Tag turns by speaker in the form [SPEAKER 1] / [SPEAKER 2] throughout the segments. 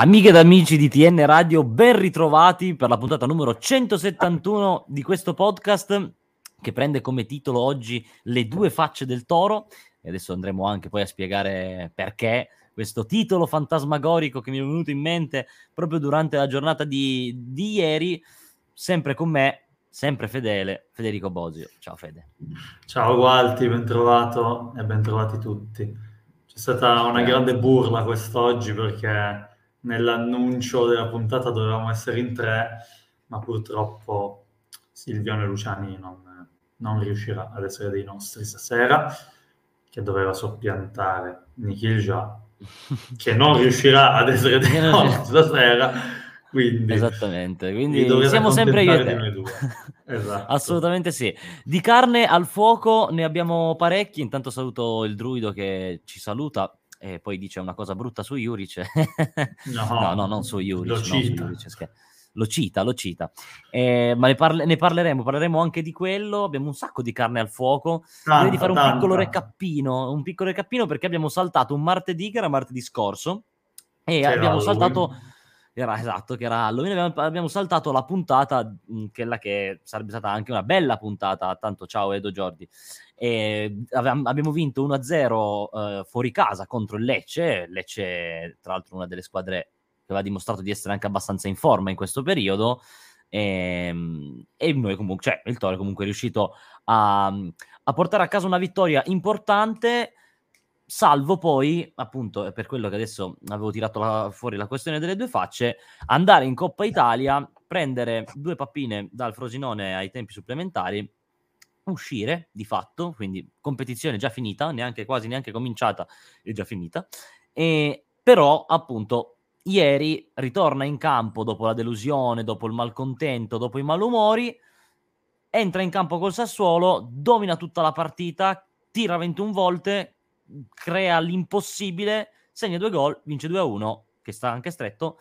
[SPEAKER 1] Amiche ed amici di TN Radio, ben ritrovati per la puntata numero 171 di questo podcast che prende come titolo oggi Le due facce del toro e adesso andremo anche poi a spiegare perché questo titolo fantasmagorico che mi è venuto in mente proprio durante la giornata di, di ieri, sempre con me, sempre fedele, Federico Bosio. Ciao Fede.
[SPEAKER 2] Ciao Gualti, ben trovato e ben trovati tutti. C'è stata una grande burla quest'oggi perché nell'annuncio della puntata dovevamo essere in tre, ma purtroppo Silvione Luciani non, non riuscirà ad essere dei nostri stasera, che doveva soppiantare Nikhil Jha, che non riuscirà ad essere dei nostri stasera. Quindi,
[SPEAKER 1] Esattamente, quindi siamo sempre io e te. Esatto. Assolutamente sì. Di carne al fuoco ne abbiamo parecchi. Intanto saluto il druido che ci saluta e poi dice una cosa brutta su Juric. no, no, no, non su Juric. Lo cita. Juric, lo cita, lo cita. Eh, ma ne, parle- ne, parleremo, parleremo anche di quello. Abbiamo un sacco di carne al fuoco. Tanta, Direi di fare un tanta. piccolo recappino, un piccolo recappino perché abbiamo saltato un martedì che era martedì scorso e C'era abbiamo saltato era esatto, che era Halloween. Abbiamo, abbiamo saltato la puntata, quella che sarebbe stata anche una bella puntata. Tanto ciao Edo Giordi. E abbiamo vinto 1-0 eh, fuori casa contro il Lecce. Lecce, tra l'altro, una delle squadre che aveva dimostrato di essere anche abbastanza in forma in questo periodo. E, ehm, e noi comunque, cioè il Toro comunque è riuscito a, a portare a casa una vittoria importante salvo poi, appunto, è per quello che adesso avevo tirato la, fuori la questione delle due facce, andare in Coppa Italia, prendere due pappine dal Frosinone ai tempi supplementari, uscire di fatto, quindi competizione già finita, neanche quasi neanche cominciata, è già finita, e però appunto ieri ritorna in campo dopo la delusione, dopo il malcontento, dopo i malumori, entra in campo col Sassuolo, domina tutta la partita, tira 21 volte, crea l'impossibile, segna due gol, vince 2-1, che sta anche stretto,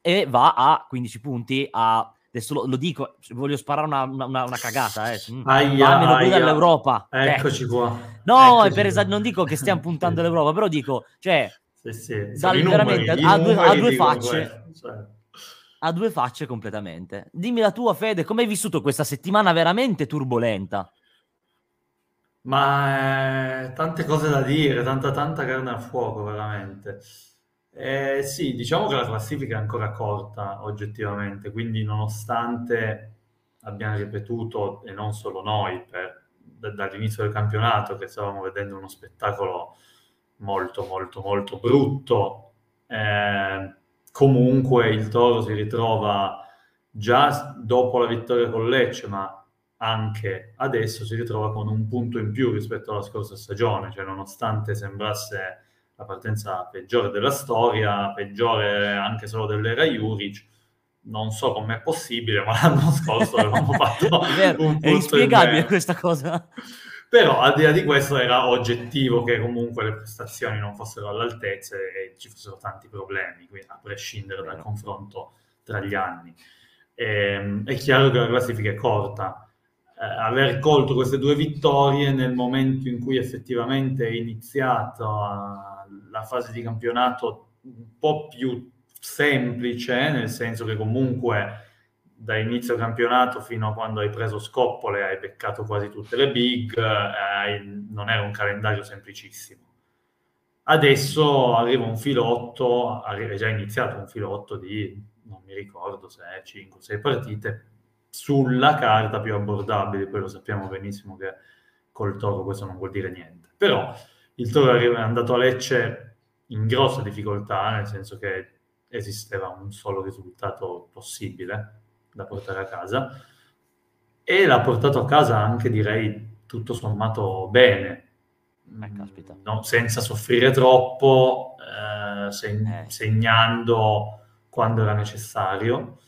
[SPEAKER 1] e va a 15 punti a adesso lo, lo, dico, voglio sparare una, una, una cagata, eh. Mm. Aia, meno aia. dall'Europa.
[SPEAKER 2] Eccoci qua.
[SPEAKER 1] No, Eccoci per esa- non dico che stiamo puntando all'Europa, però dico, cioè, sì, sì. Dal, veramente a, due, a due facce. Cioè. A due facce completamente. Dimmi la tua, Fede, come hai vissuto questa settimana veramente turbolenta?
[SPEAKER 2] Ma eh, tante cose da dire, tanta tanta carne al fuoco, veramente. Eh, sì, diciamo che la classifica è ancora corta oggettivamente, quindi nonostante abbiamo ripetuto, e non solo noi, per, d- dall'inizio del campionato, che stavamo vedendo uno spettacolo molto, molto, molto brutto, eh, comunque il Toro si ritrova già dopo la vittoria con Lecce, ma anche adesso si ritrova con un punto in più rispetto alla scorsa stagione, cioè nonostante sembrasse la partenza peggiore della storia, peggiore anche solo dell'era Juric, non so com'è possibile, ma l'anno scorso avevamo fatto
[SPEAKER 1] vero, un punto È inspiegabile questa cosa.
[SPEAKER 2] Però al di là di questo era oggettivo che comunque le prestazioni non fossero all'altezza e ci fossero tanti problemi, quindi a prescindere dal confronto tra gli anni. E, ehm, è chiaro che la classifica è corta, aver colto queste due vittorie nel momento in cui effettivamente è iniziata la fase di campionato un po' più semplice, nel senso che comunque da inizio campionato fino a quando hai preso scoppole hai beccato quasi tutte le big, eh, non era un calendario semplicissimo. Adesso arriva un filotto, è già iniziato un filotto di, non mi ricordo se è 5-6 partite, sulla carta più abbordabili, poi lo sappiamo benissimo che col Toro questo non vuol dire niente. Però il Toro è andato a Lecce in grossa difficoltà, nel senso che esisteva un solo risultato possibile da portare a casa e l'ha portato a casa anche direi tutto sommato bene,
[SPEAKER 1] eh,
[SPEAKER 2] no, senza soffrire troppo, eh, seg- eh. segnando quando era necessario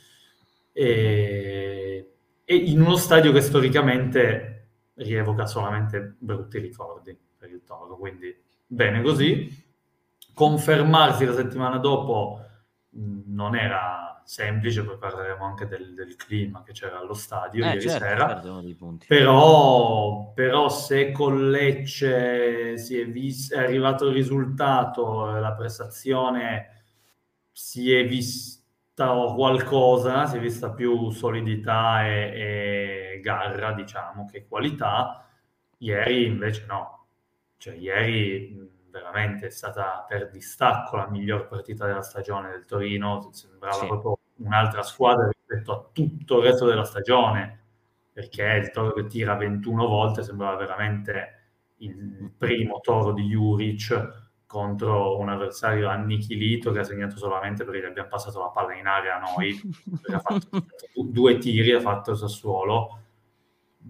[SPEAKER 2] e, e in uno stadio che storicamente rievoca solamente brutti ricordi per il Toro, quindi bene così. Confermarsi la settimana dopo non era semplice, poi parleremo anche del, del clima che c'era allo stadio eh, ieri certo, sera, però, però, se con Lecce si è, vis- è arrivato il risultato, la prestazione si è vista qualcosa, si è vista più solidità e, e garra, diciamo, che qualità. Ieri invece no. Cioè, ieri veramente è stata per distacco la miglior partita della stagione del Torino, sembrava sì. proprio un'altra squadra rispetto a tutto il resto della stagione, perché il Toro che tira 21 volte sembrava veramente il primo Toro di Juric contro un avversario annichilito che ha segnato solamente perché gli abbiamo passato la palla in area a noi, ha fatto due tiri, ha fatto il Sassuolo.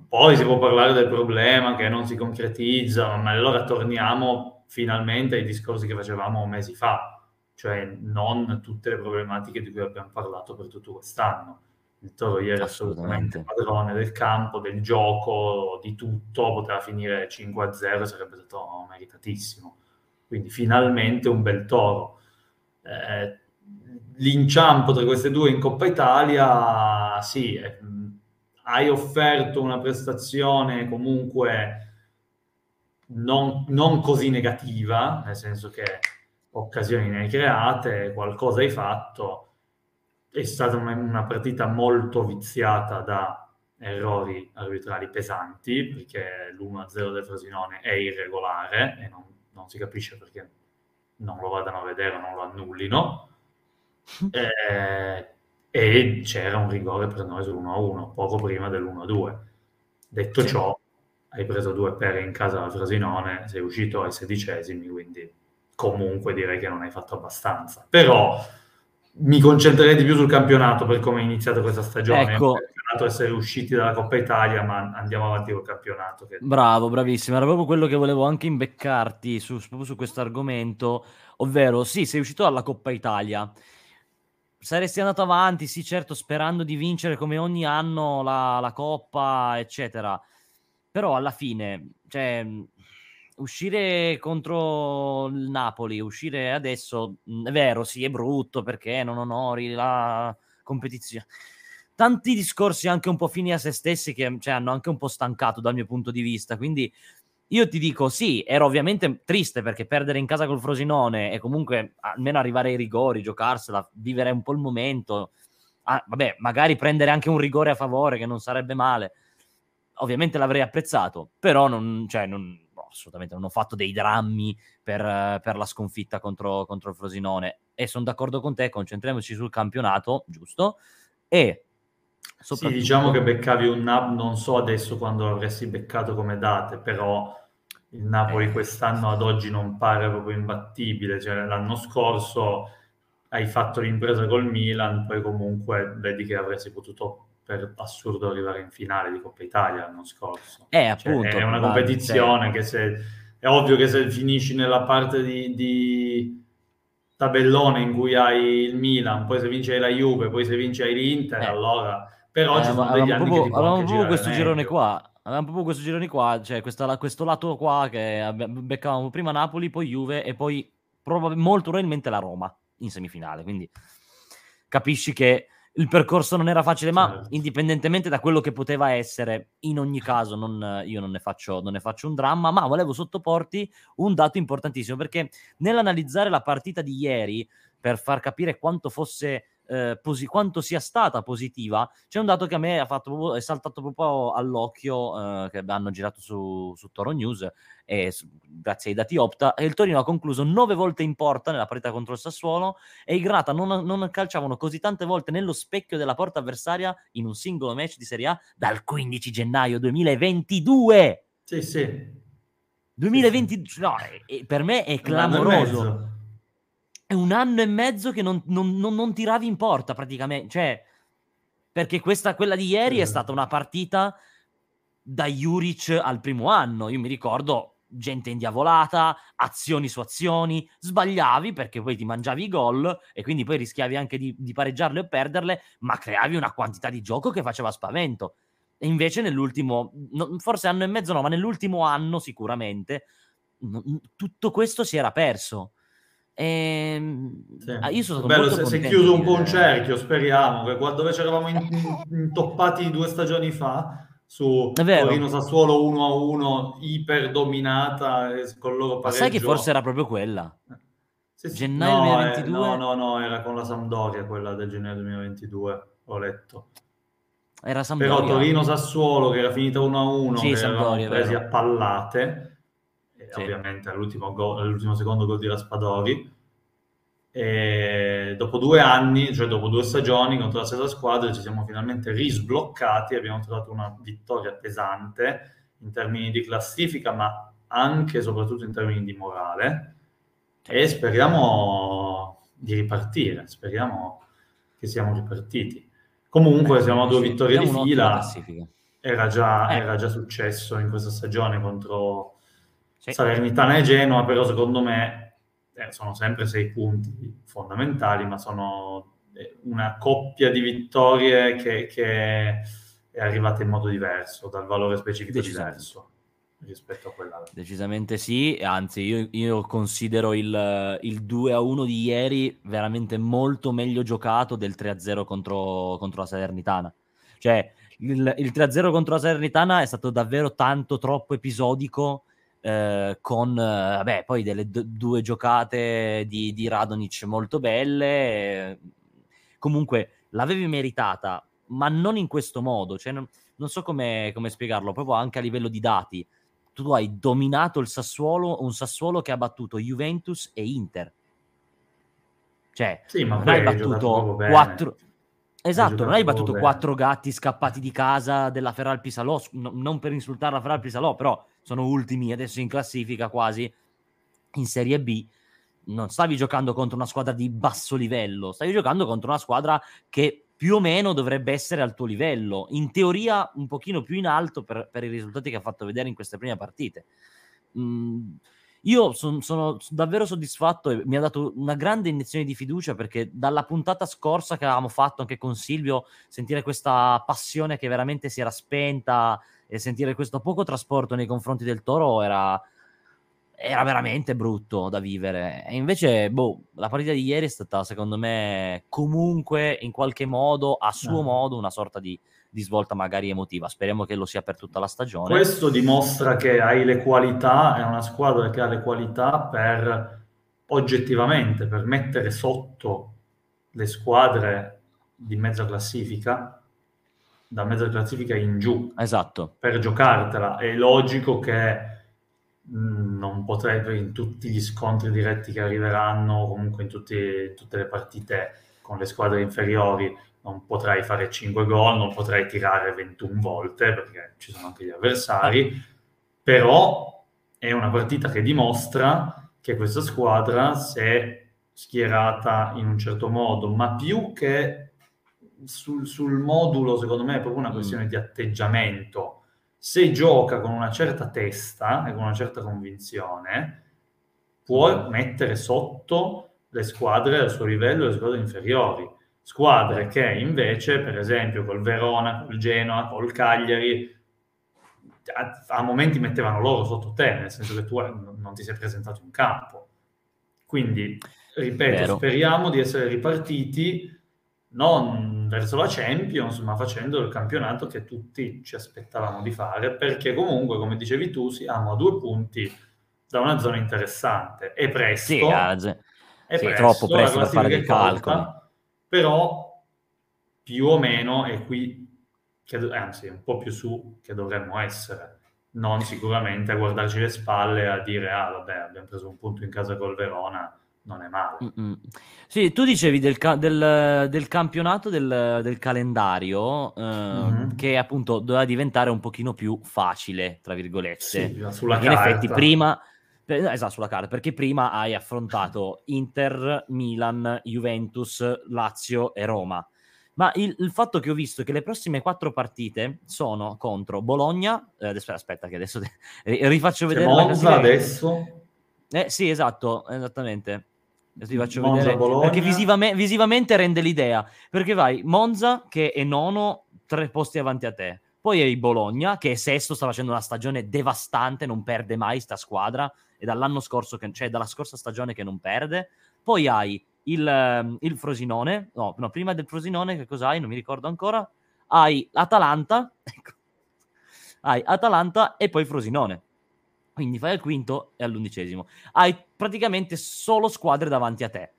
[SPEAKER 2] Poi si può parlare del problema che non si concretizza, ma allora torniamo finalmente ai discorsi che facevamo mesi fa, cioè non tutte le problematiche di cui abbiamo parlato per tutto quest'anno. Il Toro ieri è assolutamente padrone del campo, del gioco, di tutto, poteva finire 5-0, sarebbe stato meritatissimo quindi finalmente un bel toro. Eh, l'inciampo tra queste due in Coppa Italia, sì, eh, hai offerto una prestazione comunque non, non, così negativa, nel senso che occasioni ne hai create, qualcosa hai fatto, è stata una, una partita molto viziata da errori arbitrali pesanti, perché l'1-0 del Frosinone è irregolare e non non si capisce perché non lo vadano a vedere non lo annullino. Eh, e c'era un rigore per noi sull'1-1, poco prima dell'1-2. Detto sì. ciò, hai preso due pere in casa al Frasinone, sei uscito ai sedicesimi, quindi comunque direi che non hai fatto abbastanza. Però mi concentrerei di più sul campionato per come è iniziata questa stagione.
[SPEAKER 1] Ecco.
[SPEAKER 2] Campionato essere usciti dalla Coppa Italia, ma andiamo avanti col campionato. Che...
[SPEAKER 1] Bravo, bravissimo. Era proprio quello che volevo anche imbeccarti su, proprio su questo argomento, ovvero sì, sei uscito dalla Coppa Italia. Saresti andato avanti, sì, certo, sperando di vincere come ogni anno la, la Coppa, eccetera. Però alla fine, cioè, uscire contro il Napoli, uscire adesso, è vero, sì, è brutto perché non onori la competizione. Tanti discorsi anche un po' fini a se stessi che cioè, hanno anche un po' stancato dal mio punto di vista. Quindi io ti dico, sì, ero ovviamente triste perché perdere in casa col Frosinone e comunque almeno arrivare ai rigori, giocarsela, vivere un po' il momento. Ah, vabbè, magari prendere anche un rigore a favore che non sarebbe male. Ovviamente l'avrei apprezzato, però non, cioè, non, assolutamente non ho fatto dei drammi per, per la sconfitta contro, contro, il Frosinone e sono d'accordo con te, concentriamoci sul campionato, giusto? E.
[SPEAKER 2] Sì, diciamo che beccavi un NAB, non so adesso quando l'avresti beccato come date, però il Napoli eh, quest'anno ad oggi non pare proprio imbattibile, cioè l'anno scorso hai fatto l'impresa col Milan, poi comunque vedi che avresti potuto per assurdo arrivare in finale di Coppa Italia l'anno scorso.
[SPEAKER 1] Eh, appunto. Cioè,
[SPEAKER 2] è una competizione sì. che se... È ovvio che se finisci nella parte di, di, tabellone in cui hai il Milan, poi se vinci hai la Juve, poi se vinci hai l'Inter, eh. allora... Però eh, ci sono degli anni proprio, che
[SPEAKER 1] Avevamo proprio questo meglio. girone qua. Avevamo proprio questo girone qua, cioè questa, questo lato qua che beccavamo prima Napoli, poi Juve e poi probab- molto probabilmente la Roma in semifinale. Quindi capisci che il percorso non era facile, ma certo. indipendentemente da quello che poteva essere, in ogni caso non, io non ne, faccio, non ne, faccio, un dramma, ma volevo sottoporti un dato importantissimo, perché nell'analizzare la partita di ieri, per far capire quanto fosse eh, posi- quanto sia stata positiva, c'è un dato che a me ha fatto, è saltato proprio all'occhio, eh, che hanno girato su, su Toro News, e su, grazie ai dati Opta, e il Torino ha concluso nove volte in porta nella partita contro il Sassuolo, e i Grata non, non calciavano così tante volte nello specchio della porta avversaria in un singolo match di Serie A dal 15 gennaio 2022.
[SPEAKER 2] Sì, sì.
[SPEAKER 1] 2020, sì, sì. no, per me è clamoroso è un anno e mezzo che non, non, non, non tiravi in porta praticamente. Cioè, perché questa, quella di ieri è stata una partita da Juric al primo anno. Io mi ricordo gente indiavolata, azioni su azioni, sbagliavi perché poi ti mangiavi i gol e quindi poi rischiavi anche di, di pareggiarle o perderle, ma creavi una quantità di gioco che faceva spavento. E invece nell'ultimo, no, forse anno e mezzo no, ma nell'ultimo anno sicuramente, tutto questo si era perso. Ehm,
[SPEAKER 2] sì. Ah, io sono Bello, se, si è chiuso un po' un cerchio, speriamo, che quando ci eravamo in, intoppati due stagioni fa su Torino Sassuolo 1 a 1 iper dominata con loro pareggio.
[SPEAKER 1] Ma sai che forse era proprio quella? Sì, sì. Gennaio no, 2022?
[SPEAKER 2] Eh, no, no, no, era con la Sampdoria quella del gennaio 2022, ho letto.
[SPEAKER 1] Era Sampdoria.
[SPEAKER 2] Però Torino-Sassuolo che era finita 1-1, sì, che Sampdoria, presi a pallate, sì. ovviamente all'ultimo, go- all'ultimo secondo gol di Raspadori. E dopo due anni, cioè dopo due stagioni contro la stessa squadra, ci siamo finalmente risbloccati, abbiamo trovato una vittoria pesante in termini di classifica, ma anche e soprattutto in termini di morale e speriamo di ripartire, speriamo che siamo ripartiti. Comunque eh, siamo a due vittorie di fila, era già, eh. era già, successo in questa stagione contro sì. Salernitana e Genoa, però secondo me eh, sono sempre sei punti fondamentali, ma sono eh, una coppia di vittorie che, che è arrivata in modo diverso, dal valore specifico diverso rispetto a quella.
[SPEAKER 1] Decisamente sì, anzi io, io considero il, il, 2 a 1 di ieri veramente molto meglio giocato del 3 a 0 contro, contro la Salernitana. Cioè il, il 3 a 0 contro la Salernitana è stato davvero tanto troppo episodico. Eh, con eh, vabbè, poi delle d- due giocate di, di Radonic molto belle. Eh, comunque l'avevi meritata, ma non in questo modo. Cioè, non, non so come, come spiegarlo, proprio anche a livello di dati tu hai dominato il Sassuolo, un Sassuolo che ha battuto Juventus e Inter. Cioè, sì, non hai battuto quattro... Esatto, non hai battuto quattro gatti scappati di casa della Ferrari Pisalò, no, non per insultare la Ferrari Pisalò, però sono ultimi adesso in classifica quasi in Serie B. Non stavi giocando contro una squadra di basso livello, stavi giocando contro una squadra che più o meno dovrebbe essere al tuo livello, in teoria un pochino più in alto per, per i risultati che ha fatto vedere in queste prime partite. Mm, io son, sono davvero soddisfatto e mi ha dato una grande iniezione di fiducia perché dalla puntata scorsa che avevamo fatto anche con Silvio, sentire questa passione che veramente si era spenta e sentire questo poco trasporto nei confronti del Toro era, era veramente brutto da vivere. E invece, boh, la partita di ieri è stata, secondo me, comunque in qualche modo, a suo no. modo, una sorta di, di, svolta magari emotiva. Speriamo che lo sia per tutta la stagione.
[SPEAKER 2] Questo dimostra che hai le qualità, è una squadra che ha le qualità per oggettivamente per mettere sotto le squadre di mezza classifica da mezza classifica in giù
[SPEAKER 1] esatto
[SPEAKER 2] per giocartela è logico che Mm, non potrei in tutti gli scontri diretti che arriveranno, comunque in, tutti, tutte le partite con le squadre inferiori, non potrai fare 5 gol, non potrai tirare 21 volte perché ci sono anche gli avversari, però è una partita che dimostra che questa squadra si è schierata in un certo modo, ma più che sul, sul modulo, secondo me è proprio una mm. questione mm. di atteggiamento se gioca con una certa testa e con una certa convinzione, può mm. mettere sotto le squadre al suo livello, le squadre inferiori. Squadre che invece, per esempio, col Verona, col Genoa, col Cagliari, a, a momenti mettevano loro sotto te, nel senso che tu non ti sei presentato in campo. Quindi, ripeto, Vero. speriamo di essere ripartiti non verso la Champions, ma facendo il campionato che tutti ci aspettavamo di fare, perché comunque, come dicevi tu, siamo a due punti da una zona interessante. È presto,
[SPEAKER 1] sì, è, sì, presto, troppo presto per fare dei calcoli.
[SPEAKER 2] Però più o meno è qui, che, anzi un po' più su che dovremmo essere. Non sicuramente a guardarci le spalle e a dire, ah vabbè, abbiamo preso un punto in casa col Verona, non è male. Mm-mm.
[SPEAKER 1] Sì, tu dicevi del, ca- del, del campionato del, del calendario eh, mm-hmm. che appunto doveva diventare un pochino più facile, tra virgolette.
[SPEAKER 2] Sì, sulla
[SPEAKER 1] in carta. effetti prima... Esatto, sulla carta, perché prima hai affrontato Inter, Milan, Juventus, Lazio e Roma. Ma il, il, fatto che ho visto che le prossime quattro partite sono contro Bologna, eh, adesso, aspetta che adesso rifaccio vedere
[SPEAKER 2] Monza adesso.
[SPEAKER 1] Eh sì, esatto, esattamente. Adesso vi faccio Monza, vedere Bologna. perché visivame- visivamente rende l'idea. Perché vai Monza che è nono, tre posti avanti a te. Poi hai Bologna che è sesto, sta facendo una stagione devastante, non perde mai sta squadra. E dall'anno scorso, che, cioè dalla scorsa stagione che non perde. Poi hai il, ehm, il Frosinone, no, no, prima del Frosinone che cos'hai? Non mi ricordo ancora. Hai Atalanta, ecco. Hai Atalanta e poi Frosinone. Quindi fai al quinto e all'undicesimo. Hai praticamente solo squadre davanti a te.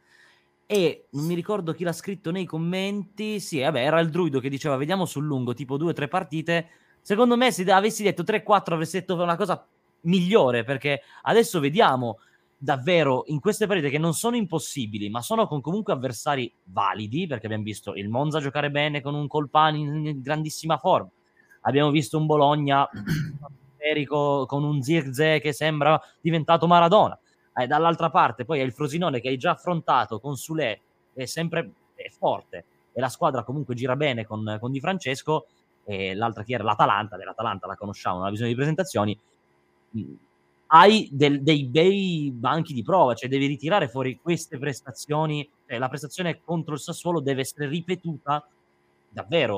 [SPEAKER 1] E non mi ricordo chi l'ha scritto nei commenti. Sì, vabbè, era il druido che diceva: Vediamo sul lungo, tipo due o tre partite. Secondo me, se avessi detto 3-4, avresti detto una cosa migliore. Perché adesso vediamo davvero in queste partite che non sono impossibili, ma sono con comunque avversari validi. Perché abbiamo visto il Monza giocare bene con un Colpani in grandissima forma. Abbiamo visto un Bologna con un Zirze che sembra diventato Maradona eh, dall'altra parte poi è il Frosinone che hai già affrontato con Sule, è sempre è forte e la squadra comunque gira bene con, con Di Francesco e l'altra chi era l'Atalanta, dell'Atalanta la conosciamo, non ha bisogno di presentazioni, hai del, dei bei banchi di prova, cioè devi ritirare fuori queste prestazioni, cioè la prestazione contro il Sassuolo deve essere ripetuta davvero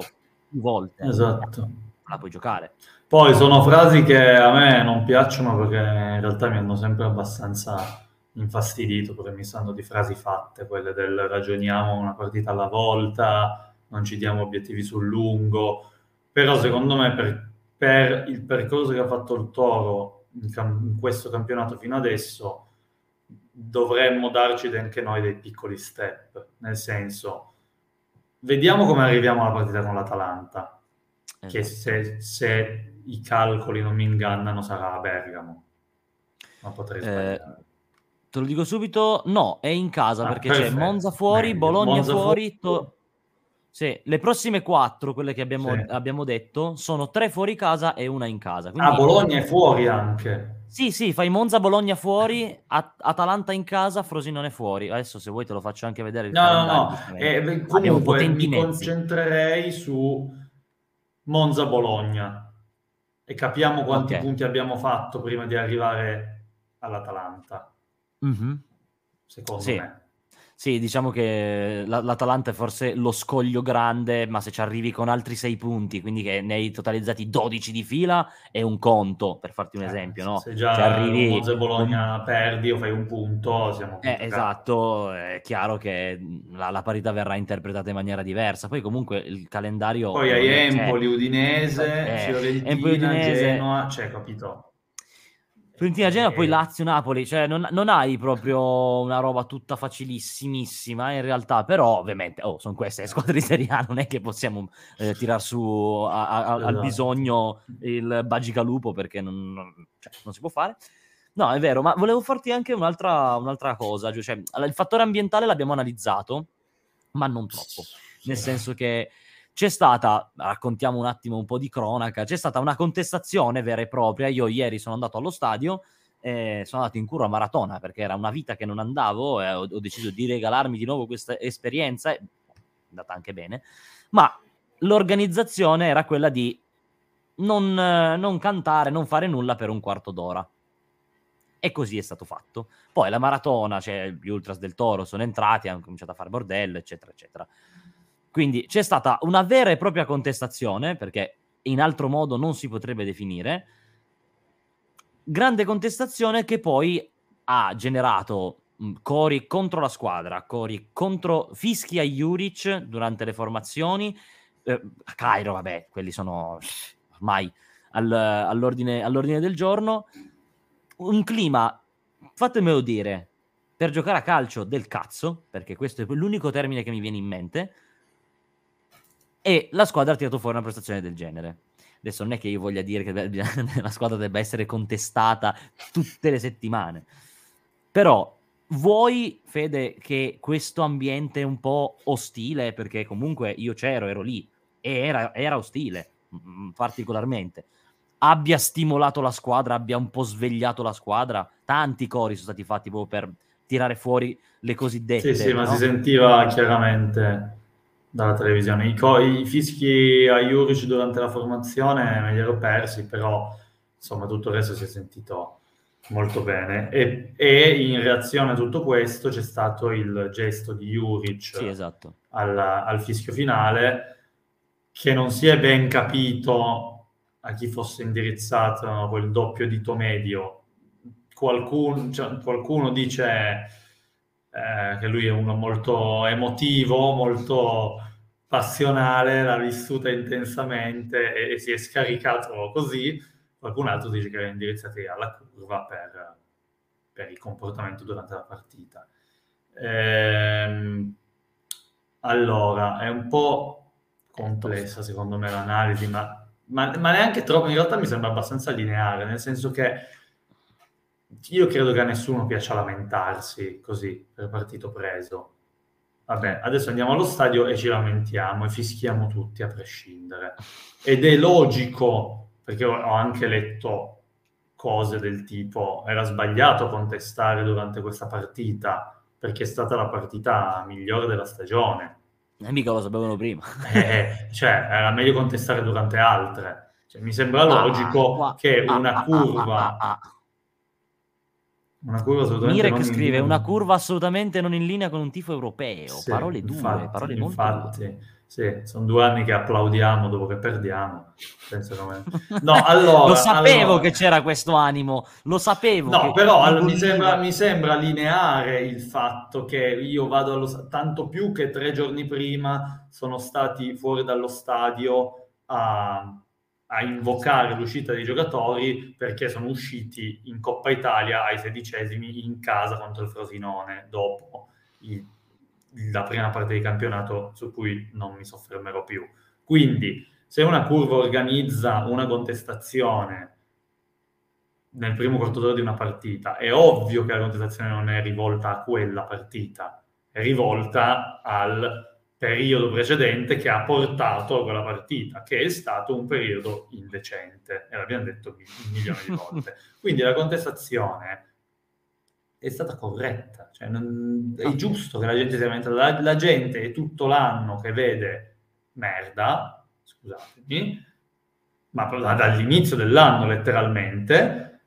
[SPEAKER 1] più volte.
[SPEAKER 2] Esatto.
[SPEAKER 1] La puoi giocare.
[SPEAKER 2] Poi sono frasi che a me non piacciono perché in realtà mi hanno sempre abbastanza infastidito perché mi sanno di frasi fatte, quelle del ragioniamo una partita alla volta, non ci diamo obiettivi sul lungo, però secondo me per, per il percorso che ha fatto il Toro in, cam- in questo campionato fino adesso dovremmo darci anche noi dei piccoli step, nel senso vediamo come arriviamo alla partita con l'Atalanta, esatto. che se, se i calcoli non mi ingannano, sarà a Bergamo. Ma potrei eh, sbagliare. Eh,
[SPEAKER 1] te lo dico subito, no, è in casa ah, perché perfetto. c'è Monza fuori, Meglio. Bologna Monza fuori. To- sì, le prossime quattro, quelle che abbiamo, sì. abbiamo, detto, sono tre fuori casa e una in casa.
[SPEAKER 2] Quindi... Ah, Bologna è fuori anche.
[SPEAKER 1] Sì, sì, fai Monza, Bologna fuori, At- Atalanta in casa, Frosinone fuori. Adesso se vuoi te lo faccio anche vedere.
[SPEAKER 2] no, no, no, eh, comunque mi concentrerei su Monza-Bologna e capiamo quanti okay. punti abbiamo fatto prima di arrivare all'Atalanta.
[SPEAKER 1] Mm-hmm.
[SPEAKER 2] Secondo sì. me.
[SPEAKER 1] Sì, diciamo che l'Atalanta è forse lo scoglio grande, ma se ci arrivi con altri sei punti, quindi che ne hai totalizzati 12 di fila, è un conto, per farti un eh, esempio, no?
[SPEAKER 2] Se già
[SPEAKER 1] cioè,
[SPEAKER 2] arrivi... Monza Bologna perdi o fai un punto, siamo
[SPEAKER 1] eh, Esatto, è chiaro che la, la, parità verrà interpretata in maniera diversa. Poi comunque il calendario...
[SPEAKER 2] Poi hai Empoli, Udinese, eh, Fiorentina, Empoli, Udinese... Genoa, cioè, capito?
[SPEAKER 1] Fiorentina Genova, poi Lazio Napoli, cioè non, non, hai proprio una roba tutta facilissimissima in realtà, però ovviamente oh, sono queste le squadre di Serie A, non è che possiamo eh, tirar su a, a, esatto. al bisogno il Bagicalupo perché non, non, cioè, non, si può fare. No, è vero, ma volevo farti anche un'altra, un'altra cosa, cioè, il fattore ambientale l'abbiamo analizzato, ma non troppo, nel senso che c'è stata, raccontiamo un attimo un po' di cronaca, c'è stata una contestazione vera e propria. Io ieri sono andato allo stadio, eh, sono andato in curva maratona perché era una vita che non andavo e ho, ho deciso di regalarmi di nuovo questa esperienza, è andata anche bene, ma l'organizzazione era quella di non, non cantare, non fare nulla per un quarto d'ora. E così è stato fatto. Poi la maratona, cioè gli ultras del Toro sono entrati, hanno cominciato a fare bordello, eccetera, eccetera. Quindi c'è stata una vera e propria contestazione, perché in altro modo non si potrebbe definire, grande contestazione che poi ha generato cori contro la squadra, cori contro fischi a Juric durante le formazioni, eh, a Cairo, vabbè, quelli sono ormai al, all'ordine, all'ordine del giorno, un clima, fatemelo dire, per giocare a calcio del cazzo, perché questo è l'unico termine che mi viene in mente, e la squadra ha tirato fuori una prestazione del genere. Adesso non è che io voglia dire che la squadra debba essere contestata tutte le settimane, però vuoi, Fede, che questo ambiente un po' ostile, perché comunque io c'ero, ero lì, e era, era ostile particolarmente, abbia stimolato la squadra, abbia un po' svegliato la squadra? Tanti cori sono stati fatti proprio per tirare fuori le cosiddette.
[SPEAKER 2] Sì, sì, no? ma si sentiva chiaramente dalla televisione. I, co- i fischi a Juric durante la formazione me li ero persi, però insomma tutto il resto si è sentito molto bene. E, e in reazione a tutto questo c'è stato il gesto di Juric
[SPEAKER 1] sì, esatto.
[SPEAKER 2] al, al fischio finale, che non si è ben capito a chi fosse indirizzato quel doppio dito medio. Qualcuno, cioè, qualcuno dice eh, che lui è uno molto emotivo, molto passionale, l'ha vissuta intensamente e, e, si è scaricato così, qualcun altro dice che era indirizzati alla curva per, per il comportamento durante la partita. Ehm, allora, è un po' complessa secondo me l'analisi, ma, ma, ma, neanche troppo, in realtà mi sembra abbastanza lineare, nel senso che io credo che a nessuno piaccia lamentarsi così per partito preso. Vabbè, adesso andiamo allo stadio e ci lamentiamo e fischiamo tutti a prescindere. Ed è logico, perché ho anche letto cose del tipo era sbagliato contestare durante questa partita perché è stata la partita migliore della stagione.
[SPEAKER 1] E mica lo sapevano prima.
[SPEAKER 2] eh, cioè, era meglio contestare durante altre. Cioè, mi sembra ah, logico ah, che ah, una curva...
[SPEAKER 1] Una curva assolutamente Mirek scrive una curva assolutamente non in linea con un tifo europeo. Sì, parole dure,
[SPEAKER 2] infatti,
[SPEAKER 1] parole
[SPEAKER 2] infatti. dure. Sì, sono due anni che applaudiamo dopo che perdiamo.
[SPEAKER 1] No, allora, lo sapevo allora... che c'era questo animo, lo sapevo.
[SPEAKER 2] No, però allora, mi, sembra, mi, sembra, lineare il fatto che io vado allo tanto più che tre giorni prima sono stati fuori dallo stadio a, a invocare l'uscita dei giocatori perché sono usciti in Coppa Italia ai sedicesimi in casa contro il Frosinone dopo il la prima parte di campionato su cui non mi soffermerò più. Quindi, se una curva organizza una contestazione nel primo quarto d'ora di una partita, è ovvio che la contestazione non è rivolta a quella partita, è rivolta al periodo precedente che ha portato a quella partita, che è stato un periodo indecente, e l'abbiamo detto un milione di volte. Quindi la contestazione è stata corretta. Cioè, non, è giusto che la gente sia aumentata. La, la gente è tutto l'anno che vede merda, scusatemi, ma dall'inizio dell'anno letteralmente,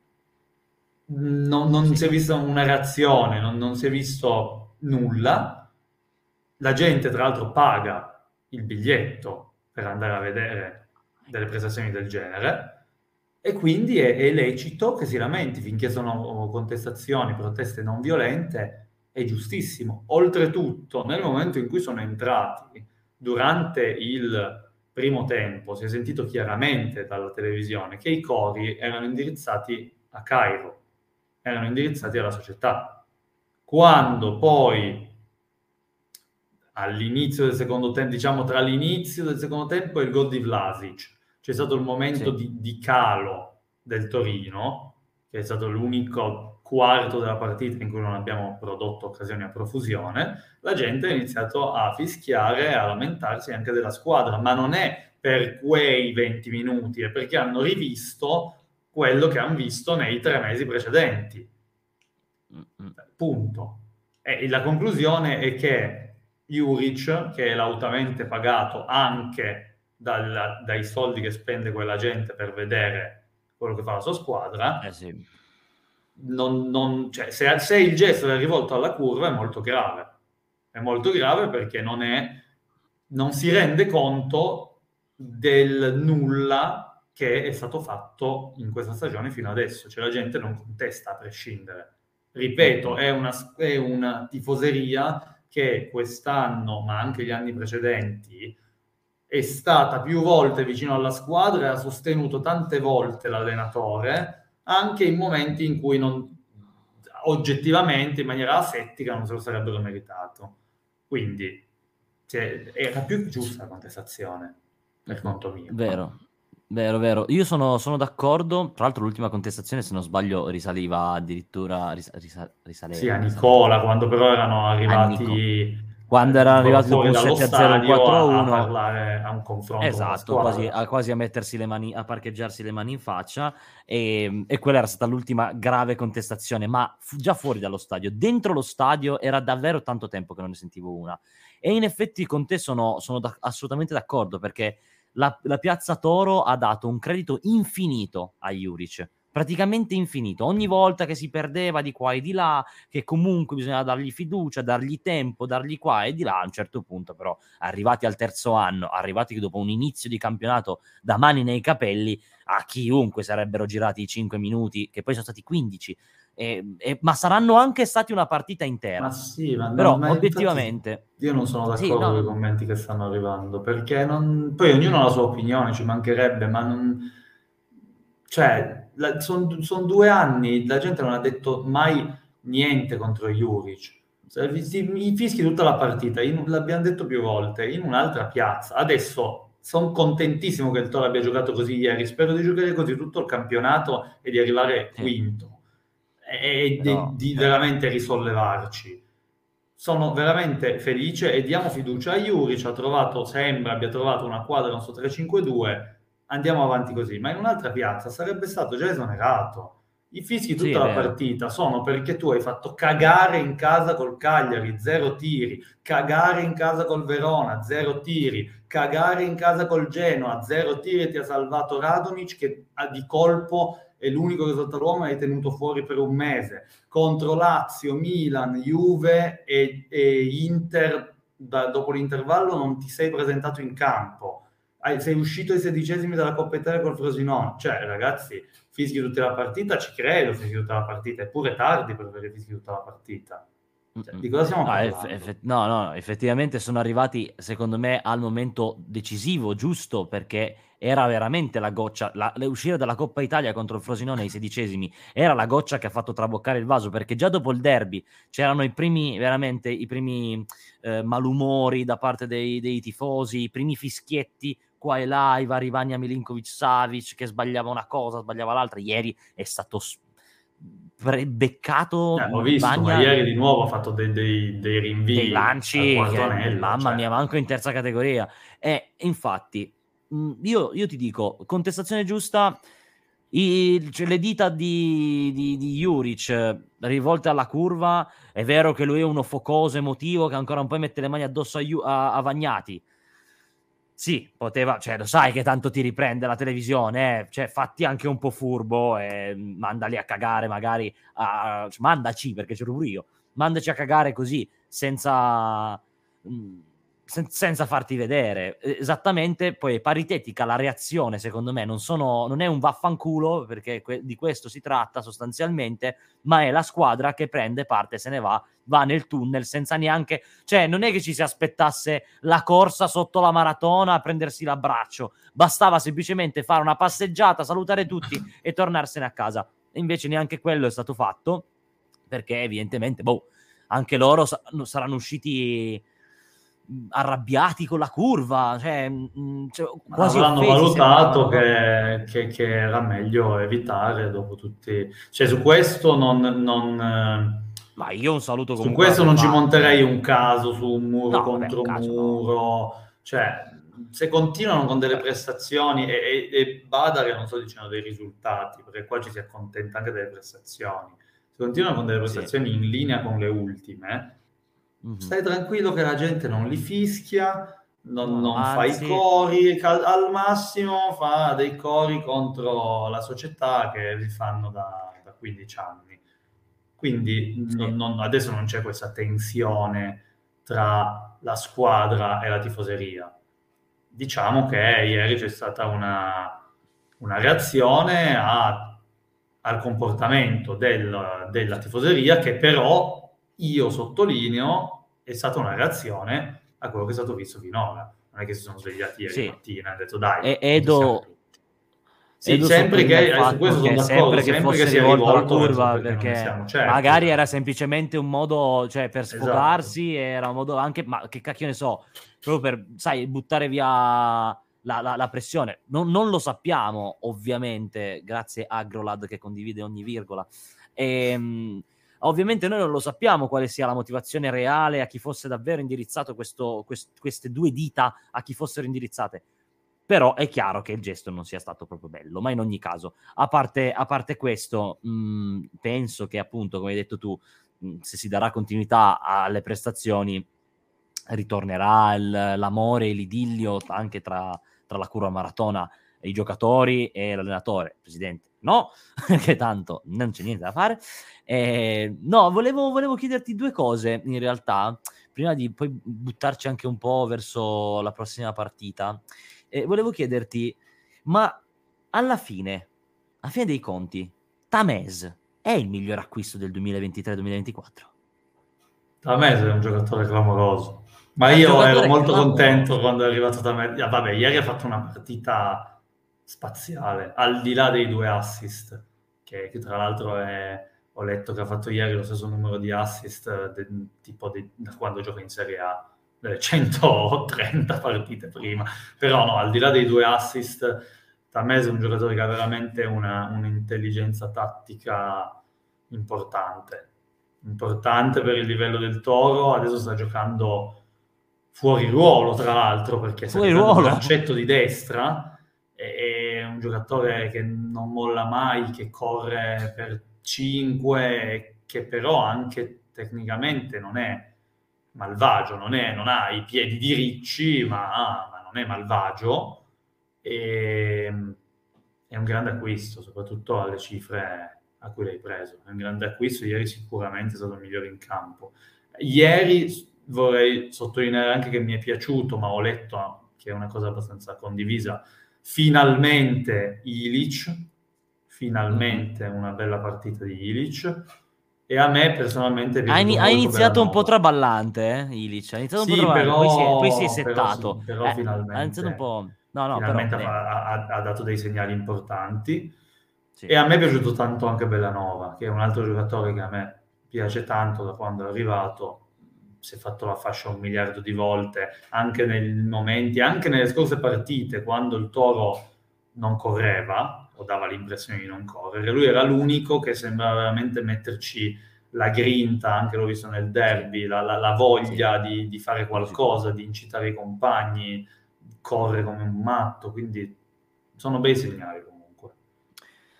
[SPEAKER 2] non, non si è vista una reazione, non, non si è visto nulla. La gente, tra l'altro, paga il biglietto per andare a vedere delle prestazioni del genere e quindi è, è, lecito che si lamenti finché sono contestazioni, proteste non violente, è giustissimo. Oltretutto, nel momento in cui sono entrati durante il primo tempo, si è sentito chiaramente dalla televisione che i cori erano indirizzati a Cairo, erano indirizzati alla società. Quando poi all'inizio del secondo tempo, diciamo tra l'inizio del secondo tempo e il gol di Vlasic, c'è stato il momento sì. di, di, calo del Torino, che è stato l'unico quarto della partita in cui non abbiamo prodotto occasioni a profusione, la gente ha iniziato a fischiare e a lamentarsi anche della squadra, ma non è per quei 20 minuti, è perché hanno rivisto quello che hanno visto nei tre mesi precedenti. Punto. E la conclusione è che Juric, che è lautamente pagato anche dal, dai soldi che spende quella gente per vedere quello che fa la sua squadra, eh sì. non, non, cioè, se, se, il gesto è rivolto alla curva è molto grave. È molto grave perché non, è, non si rende conto del nulla che è stato fatto in questa stagione fino adesso. Cioè la gente non contesta a prescindere. Ripeto, è una, è una tifoseria che quest'anno, ma anche gli anni precedenti, è stata più volte vicino alla squadra e ha sostenuto tante volte l'allenatore, anche in momenti in cui non, oggettivamente, in maniera asettica, non se lo sarebbero meritato. Quindi cioè, era più giusta la contestazione, per conto mio.
[SPEAKER 1] Vero, vero, vero. Io sono, sono, d'accordo. Tra l'altro, l'ultima contestazione, se non sbaglio, risaliva addirittura. Ris- risa- risaleva,
[SPEAKER 2] sì, a Nicola, quando però erano arrivati
[SPEAKER 1] quando era arrivato dopo un 7 0 il 4 1
[SPEAKER 2] a, parlare a un confronto
[SPEAKER 1] esatto quasi a, quasi a, mettersi le mani a parcheggiarsi le mani in faccia e, e quella era stata l'ultima grave contestazione ma fu già fuori dallo stadio dentro lo stadio era davvero tanto tempo che non ne sentivo una e in effetti con te sono, sono da, assolutamente d'accordo perché la, la piazza Toro ha dato un credito infinito a Juric praticamente infinito. Ogni volta che si perdeva di qua e di là, che comunque bisognava dargli fiducia, dargli tempo, dargli qua e di là, a un certo punto però, arrivati al terzo anno, arrivati dopo un inizio di campionato da mani nei capelli, a chiunque sarebbero girati i 5 minuti, che poi sono stati 15. Eh, eh, ma saranno anche stati una partita intera.
[SPEAKER 2] Ma sì, ma
[SPEAKER 1] però ma obiettivamente
[SPEAKER 2] io non sono d'accordo sì, no. con i commenti che stanno arrivando perché non... poi ognuno ha la sua opinione, ci mancherebbe, ma non cioè, sono son due anni, la gente non ha detto mai niente contro Juric. I fischi tutta la partita, in, l'abbiamo detto più volte, in un'altra piazza. Adesso sono contentissimo che il Toro abbia giocato così ieri, spero di giocare così tutto il campionato e di arrivare quinto e di, no, di veramente risollevarci. Sono veramente felice e diamo fiducia a Juric, ha trovato, sembra abbia trovato una quadra, non so, 3-5-2, andiamo avanti così, ma in un'altra piazza sarebbe stato già esonerato. I fischi tutta sì, la partita sono perché tu hai fatto cagare in casa col Cagliari, zero tiri, cagare in casa col Verona, zero tiri, cagare in casa col Genoa, zero tiri e ti ha salvato Radonic che di colpo è l'unico sotto l'uomo hai tenuto fuori per un mese. Contro Lazio, Milan, Juve e, e Inter, da, dopo l'intervallo non ti sei presentato in campo sei uscito ai sedicesimi dalla Coppa Italia col Frosinone. Cioè, ragazzi, fischi tutta la partita, ci credo, fischi tutta la partita, eppure tardi per avere fischi tutta la partita. Cioè, di cosa stiamo
[SPEAKER 1] parlando? No, eff- no, no, effettivamente sono arrivati, secondo me, al momento decisivo, giusto, perché era veramente la goccia, la, uscire dalla Coppa Italia contro il Frosinone ai sedicesimi era la goccia che ha fatto traboccare il vaso, perché già dopo il derby c'erano i primi, veramente, i primi eh, malumori da parte dei, dei tifosi, i primi fischietti qua e là, i vari Vania Milinkovic Savic che sbagliava una cosa, sbagliava l'altra. Ieri è stato pre- beccato.
[SPEAKER 2] Eh, ho visto, Vania, ma ieri di nuovo ha fatto dei, dei, dei rinvii.
[SPEAKER 1] Dei lanci, che, mamma cioè. mia, manco in terza categoria. E infatti, io, io ti dico, contestazione giusta. I, cioè, le dita di, di, di, Juric rivolte alla curva, è vero che lui è uno focoso emotivo che ancora un po' mette le mani addosso a, a, a Vagnati, sì, poteva, cioè lo sai che tanto ti riprende la televisione, eh? cioè fatti anche un po' furbo e mandali a cagare magari, a, cioè, mandaci perché c'ero pure io, mandaci a cagare così senza... Mm, sen- senza farti vedere. Esattamente, poi è paritetica la reazione, secondo me, non, sono, non è un vaffanculo, perché que- di questo si tratta sostanzialmente, ma è la squadra che prende parte, se ne va, va nel tunnel senza neanche... Cioè, non è che ci si aspettasse la corsa sotto la maratona a prendersi l'abbraccio, bastava semplicemente fare una passeggiata, salutare tutti e tornarsene a casa. E invece neanche quello è stato fatto, perché evidentemente, boh, anche loro sa- saranno usciti arrabbiati con la curva, cioè, cioè quasi
[SPEAKER 2] avranno valutato che, che, che, era meglio evitare dopo tutti... Cioè su questo non... non
[SPEAKER 1] ma io un saluto
[SPEAKER 2] Su questo non ci monterei un caso su un muro no, contro vabbè, un muro, no. cioè se continuano con delle prestazioni e, e, e bada che non sto dicendo dei risultati, perché qua ci si accontenta anche delle prestazioni, se continuano con delle prestazioni sì. in linea con le ultime, Mm-hmm. Stai tranquillo che la gente non li fischia, non, non fa i cori, al massimo fa dei cori contro la società che li fanno da, da 15 anni. Quindi sì. non, non, adesso non c'è questa tensione tra la squadra e la tifoseria. Diciamo che ieri c'è stata una, una reazione a, al comportamento del, della tifoseria che però io sottolineo, è stata una reazione a quello che è stato visto finora. Non è che si sono svegliati ieri sì. mattina e hanno detto dai,
[SPEAKER 1] e, Edo,
[SPEAKER 2] sì, sempre che sono
[SPEAKER 1] sempre che fosse che rivolto alla curva perché, certo, magari era semplicemente un modo cioè per esatto. sfogarsi esatto. era un modo anche ma che cacchio ne so proprio per sai buttare via la, la, la pressione non, non, lo sappiamo ovviamente grazie a Agrolad che condivide ogni virgola e, ehm, Ovviamente noi non lo sappiamo quale sia la motivazione reale, a chi fosse davvero indirizzato questo, quest, queste due dita, a chi fossero indirizzate. Però è chiaro che il gesto non sia stato proprio bello, ma in ogni caso, a parte, a parte questo, mh, mm, penso che appunto, come hai detto tu, mh, mm, se si darà continuità alle prestazioni, ritornerà il, l'amore e l'idillio anche tra, tra la curva maratona i giocatori e l'allenatore, presidente, no, che tanto non c'è niente da fare. Eh, no, volevo, volevo, chiederti due cose in realtà, prima di poi buttarci anche un po' verso la prossima partita. Eh, volevo chiederti, ma alla fine, a fine dei conti, Tames è il miglior acquisto del 2023-2024?
[SPEAKER 2] Tames è un giocatore clamoroso. Ma io ero molto clamoroso. contento quando è arrivato Tames. Ah, vabbè, ieri ha fatto una partita spaziale, al di là dei due assist, che, che tra l'altro è, ho letto che ha fatto ieri lo stesso numero di assist de, tipo de, da quando gioca in Serie A, 130 partite prima, però no, al di là dei due assist, Tamese è un giocatore che ha veramente una, un'intelligenza tattica importante, importante per il livello del Toro, adesso sta giocando fuori ruolo tra l'altro perché sta fuori ruolo. un braccetto di destra è un giocatore che non molla mai, che corre per 5, che però anche tecnicamente non è malvagio, non, è, non ha i piedi di ricci, ma, ma non è malvagio. E, è un grande acquisto, soprattutto alle cifre a cui l'hai preso. È un grande acquisto, ieri sicuramente è stato il migliore in campo. Ieri vorrei sottolineare anche che mi è piaciuto, ma ho letto che è una cosa abbastanza condivisa, finalmente Ilic, finalmente una bella partita di Ilic, e a me personalmente
[SPEAKER 1] ha, in, ha iniziato un po' traballante eh, Ilic ha iniziato un sì, po' traballante però, poi, si è, poi si è settato.
[SPEAKER 2] però, però eh, finalmente. ha iniziato un po' no, no, finalmente però, ha, ha, ha, dato dei segnali importanti. Sì. e a me è piaciuto tanto anche Bellanova che è un altro giocatore che a me piace tanto da quando è arrivato. Si è fatto la fascia un miliardo di volte anche nei momenti anche nelle scorse partite quando il Toro non correva o dava l'impressione di non correre. Lui era l'unico che sembrava veramente metterci la grinta, anche l'ho visto nel derby, la, la, la voglia di, di, fare qualcosa, di incitare i compagni, correre come un matto, quindi sono bei segnali comunque.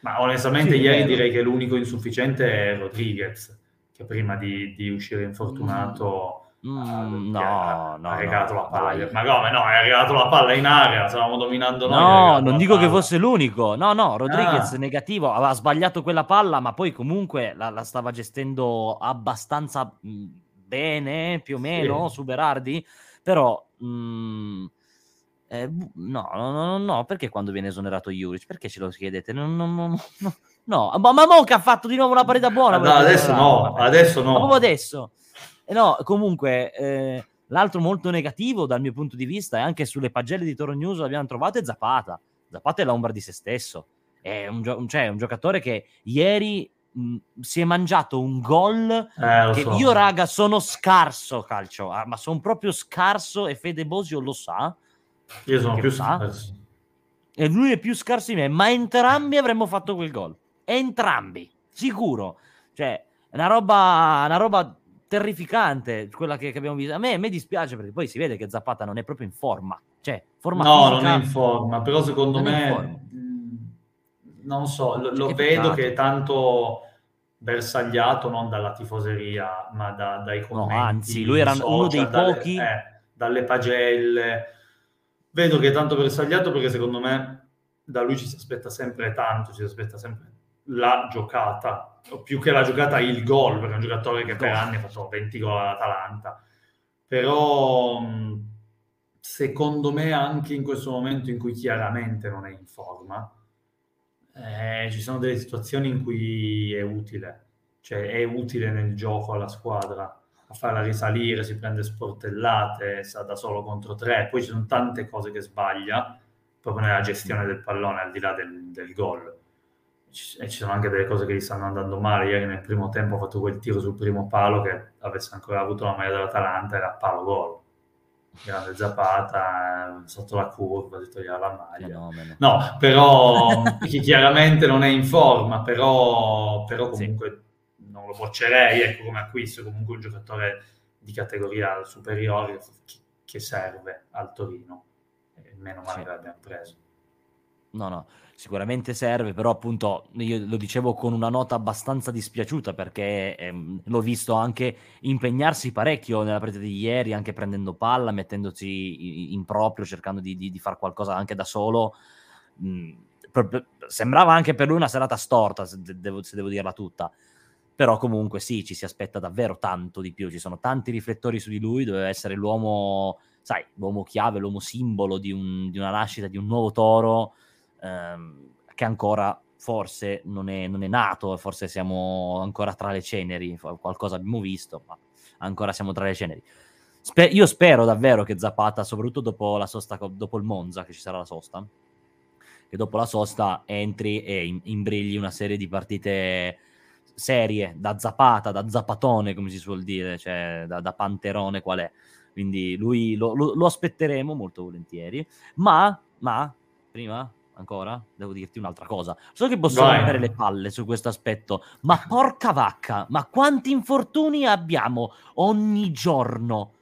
[SPEAKER 2] Ma onestamente sì, ieri direi che l'unico insufficiente è Rodriguez, che prima di, di uscire infortunato... Mm
[SPEAKER 1] Mm, no, ha, no, ha
[SPEAKER 2] regalato
[SPEAKER 1] no,
[SPEAKER 2] la palla. Vai. Ma come no? Hai regalato la palla in area, stavamo dominando noi.
[SPEAKER 1] No, non dico palla. che fosse l'unico. No, no, Rodriguez ah. negativo, aveva sbagliato quella palla, ma poi comunque la, la stava gestendo abbastanza mm, bene, più o meno, sì. su Berardi. Però... Mm, eh, no, no, no, no, perché quando viene esonerato Juric? Perché ce lo chiedete? No, no, no, no, no. Ma, ma ha fatto di nuovo una partita buona.
[SPEAKER 2] No, adesso no, adesso no. Ma
[SPEAKER 1] proprio adesso. E no, comunque, eh, l'altro molto negativo dal mio punto di vista, e anche sulle pagelle di Toro News l'abbiamo trovato, è Zapata. Zapata è l'ombra di se stesso. È un, gio- cioè, un giocatore che ieri mh, si è mangiato un gol eh, che so. io, raga, sono scarso calcio, ah, ma sono proprio scarso e Fede Bosio lo sa.
[SPEAKER 2] Io sono più scarso.
[SPEAKER 1] E lui è più scarso di me, ma entrambi avremmo fatto quel gol. Entrambi, sicuro. Cioè, una roba, una roba terrificante quella che, che abbiamo visto. A me, a me, dispiace perché poi si vede che Zapata non è proprio in forma. Cioè, forma
[SPEAKER 2] no, fisica, non è in forma, però secondo me, non so, lo, lo che vedo che è tanto bersagliato non dalla tifoseria, ma da, dai commenti.
[SPEAKER 1] No, anzi, lui era social, uno dei
[SPEAKER 2] dalle,
[SPEAKER 1] pochi...
[SPEAKER 2] Eh, dalle pagelle. Vedo che è tanto bersagliato perché secondo me da lui ci si aspetta sempre tanto, ci si aspetta sempre la giocata, più che la giocata il gol, perché è un giocatore che per anni ha fatto 20 gol all'Atalanta. Però secondo me anche in questo momento in cui chiaramente non è in forma, eh, ci sono delle situazioni in cui è utile, cioè è utile nel gioco alla squadra a farla risalire, si prende sportellate, sta da solo contro tre, poi ci sono tante cose che sbaglia proprio nella gestione del pallone al di là del, del gol e ci sono anche delle cose che gli stanno andando male. Ieri nel primo tempo ha fatto quel tiro sul primo palo che avesse ancora avuto la maglia dell'Atalanta era palo gol. Grande zappata sotto la curva, si toglieva la maglia. Fenomeno. No, però chiaramente non è in forma, però, però comunque sì. non lo boccerei ecco, come acquisto, comunque un giocatore di categoria superiore che serve al Torino. E meno male sì. che l'abbiamo preso.
[SPEAKER 1] No, no, sicuramente serve, però appunto io lo dicevo con una nota abbastanza dispiaciuta perché ehm, l'ho visto anche impegnarsi parecchio nella partita di ieri, anche prendendo palla, mettendosi in proprio, cercando di, di, di fare qualcosa anche da solo. Mm, sembrava anche per lui una serata storta, se devo, se devo dirla tutta. Però comunque sì, ci si aspetta davvero tanto di più, ci sono tanti riflettori su di lui, doveva essere l'uomo, sai, l'uomo chiave, l'uomo simbolo di, un, di una nascita, di un nuovo toro ehm, che ancora forse non è, non è nato, forse siamo ancora tra le ceneri, qualcosa abbiamo visto, ma ancora siamo tra le ceneri. Spe- io spero davvero che Zapata, soprattutto dopo la sosta, dopo il Monza, che ci sarà la sosta, che dopo la sosta entri e imbrigli una serie di partite serie, da zapata, da zapatone, come si suol dire, cioè da, da panterone qual è. Quindi lui lo, lo, lo aspetteremo molto volentieri. Ma, ma, prima ancora devo dirti un'altra cosa. So che posso rompere le palle su questo aspetto, ma porca vacca, ma quanti infortuni abbiamo ogni giorno?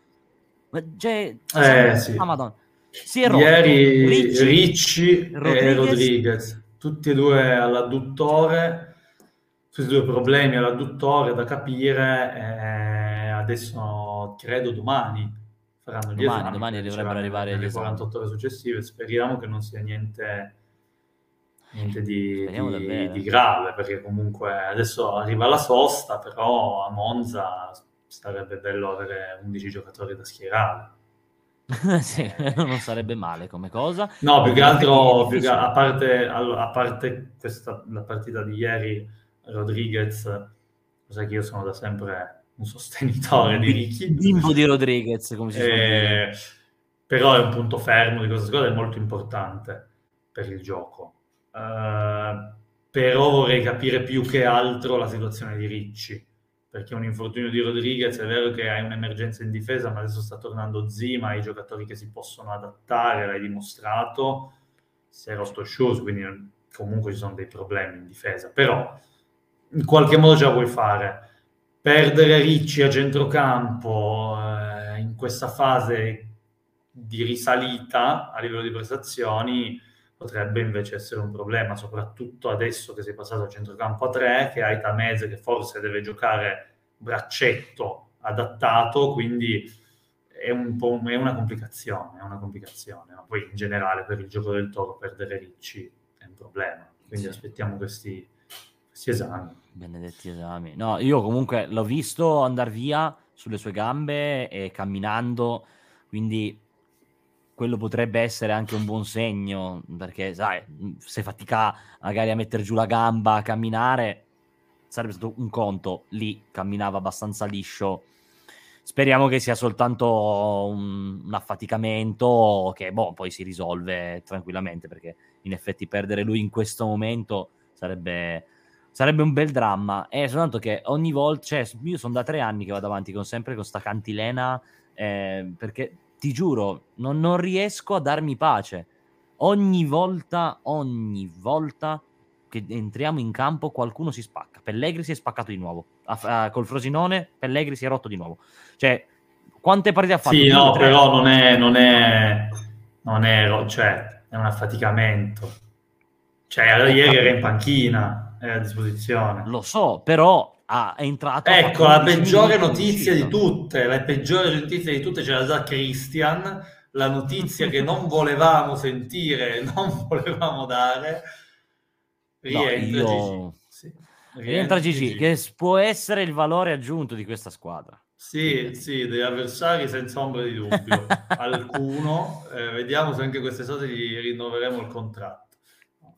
[SPEAKER 1] Cioè,
[SPEAKER 2] eh, sì.
[SPEAKER 1] Ah, madonna.
[SPEAKER 2] Si è rotto. Ieri Ricci, Ricci Rodriguez. e Rodriguez, tutti e due all'adduttore, tutti e due problemi all'adduttore da capire, eh, adesso credo domani faranno gli
[SPEAKER 1] domani,
[SPEAKER 2] esami.
[SPEAKER 1] Domani dovrebbero arrivare
[SPEAKER 2] le 48 ore successive, speriamo che non sia niente, niente di, di, di grave, perché comunque adesso arriva la sosta, però a Monza sarebbe bello avere 11 giocatori da schierare.
[SPEAKER 1] sì, non sarebbe male come cosa.
[SPEAKER 2] No, più che altro, più che, a parte, a parte questa, la partita di ieri, Rodriguez, sai che io sono da sempre un sostenitore di Ricky.
[SPEAKER 1] Bimbo di Rodriguez, come si eh,
[SPEAKER 2] Però è un punto fermo di questa squadra, è molto importante per il gioco. Uh, però vorrei capire più che altro la situazione di Ricci perché un infortunio di Rodriguez è vero che hai un'emergenza in difesa, ma adesso sta tornando Zima, i giocatori che si possono adattare, l'hai dimostrato, si è rotto Shoes, quindi comunque ci sono dei problemi in difesa, però in qualche modo ce la puoi fare. Perdere Ricci a centrocampo eh, in questa fase di risalita a livello di prestazioni potrebbe invece essere un problema, soprattutto adesso che sei passato a centrocampo a 3, che hai Tamese che forse deve giocare braccetto adattato, quindi è, un po', è una complicazione, è una complicazione. Ma poi in generale per il gioco del toro perdere Ricci è un problema, quindi sì. aspettiamo questi, questi esami.
[SPEAKER 1] Benedetti esami. No, io comunque l'ho visto andare via sulle sue gambe e camminando, quindi quello potrebbe essere anche un buon segno, perché sai, se fatica magari a mettere giù la gamba, a camminare, sarebbe stato un conto, lì camminava abbastanza liscio. Speriamo che sia soltanto un, un affaticamento che boh, poi si risolve tranquillamente, perché in effetti perdere lui in questo momento sarebbe, sarebbe un bel dramma. È soltanto che ogni volta, cioè, io sono da tre anni che vado avanti con sempre con sta cantilena, eh, perché ti giuro, non, non riesco a darmi pace. Ogni volta, ogni volta che entriamo in campo qualcuno si spacca. Pellegri si è spaccato di nuovo. A, a, col Frosinone Pellegri si è rotto di nuovo. Cioè, quante partite ha fatto?
[SPEAKER 2] Sì, no, tre? però non è, non è, non è, cioè, è un affaticamento. Cioè, ieri era in panchina, è a disposizione.
[SPEAKER 1] Lo so, però ha entrato.
[SPEAKER 2] Ecco, la peggiore notizia di tutte, la peggiore notizia di tutte ce l'ha già Christian, la notizia che non volevamo sentire, non volevamo dare.
[SPEAKER 1] Rientra no, io... Gigi. Sì. Rientra, Gigi, Gigi, che può essere il valore aggiunto di questa squadra.
[SPEAKER 2] Sì, sì, degli avversari senza ombra di dubbio. Alcuno, eh, vediamo se anche quest'estate gli rinnoveremo il contratto